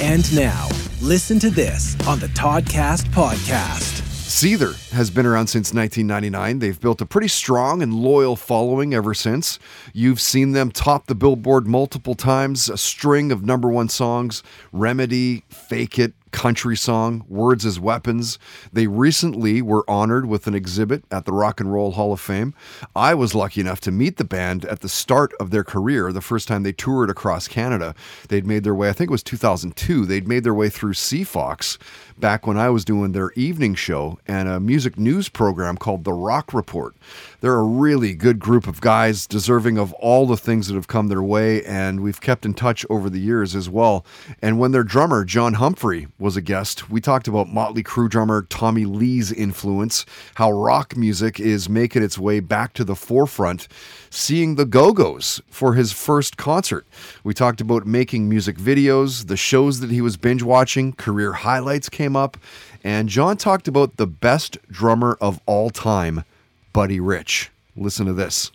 And now, listen to this on the Toddcast podcast. Seether has been around since 1999. They've built a pretty strong and loyal following ever since. You've seen them top the billboard multiple times, a string of number one songs Remedy, Fake It, country song, Words as Weapons. They recently were honored with an exhibit at the Rock and Roll Hall of Fame. I was lucky enough to meet the band at the start of their career, the first time they toured across Canada. They'd made their way, I think it was 2002, they'd made their way through CFOX back when I was doing their evening show and a music news program called The Rock Report. They're a really good group of guys, deserving of all the things that have come their way, and we've kept in touch over the years as well. And when their drummer, John Humphrey, was a guest, we talked about Motley Crue drummer Tommy Lee's influence, how rock music is making its way back to the forefront, seeing the Go Go's for his first concert. We talked about making music videos, the shows that he was binge watching, career highlights came up, and John talked about the best drummer of all time, Buddy Rich. Listen to this.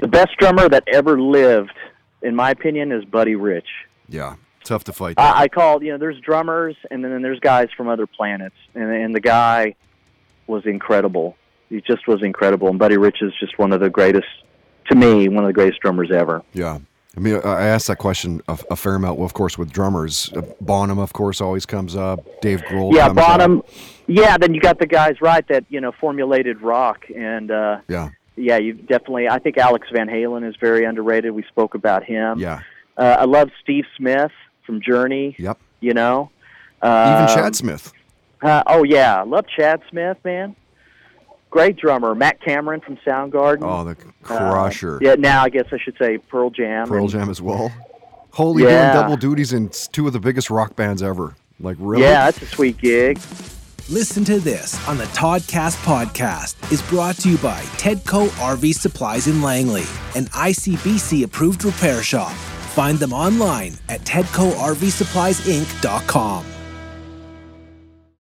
The best drummer that ever lived, in my opinion, is Buddy Rich. Yeah, tough to fight. I, I call you know there's drummers and then there's guys from other planets, and, and the guy was incredible. He just was incredible, and Buddy Rich is just one of the greatest, to me, one of the greatest drummers ever. Yeah. I mean, I asked that question a, a fair amount, well, of course, with drummers. Uh, Bonham, of course, always comes up. Dave Grohl. Yeah, Bonham. Up. Yeah, then you got the guys right that you know formulated rock, and uh, Yeah. yeah, you definitely. I think Alex Van Halen is very underrated. We spoke about him. Yeah. Uh, I love Steve Smith from Journey. Yep. You know. Even Um, Chad Smith. Uh, oh yeah, love Chad Smith, man. Great drummer, Matt Cameron from Soundgarden. Oh, the Uh, crusher. yeah, now I guess I should say Pearl Jam. Pearl and- Jam as well. Holy Yeah. doing double duties in two of the biggest rock bands ever. Like, really? Yeah, that's a sweet gig. Listen to this on the Toddcast podcast is brought to you by Tedco RV Supplies in Langley, an ICBC approved repair shop. Find them online at TedcoRVSuppliesInc.com.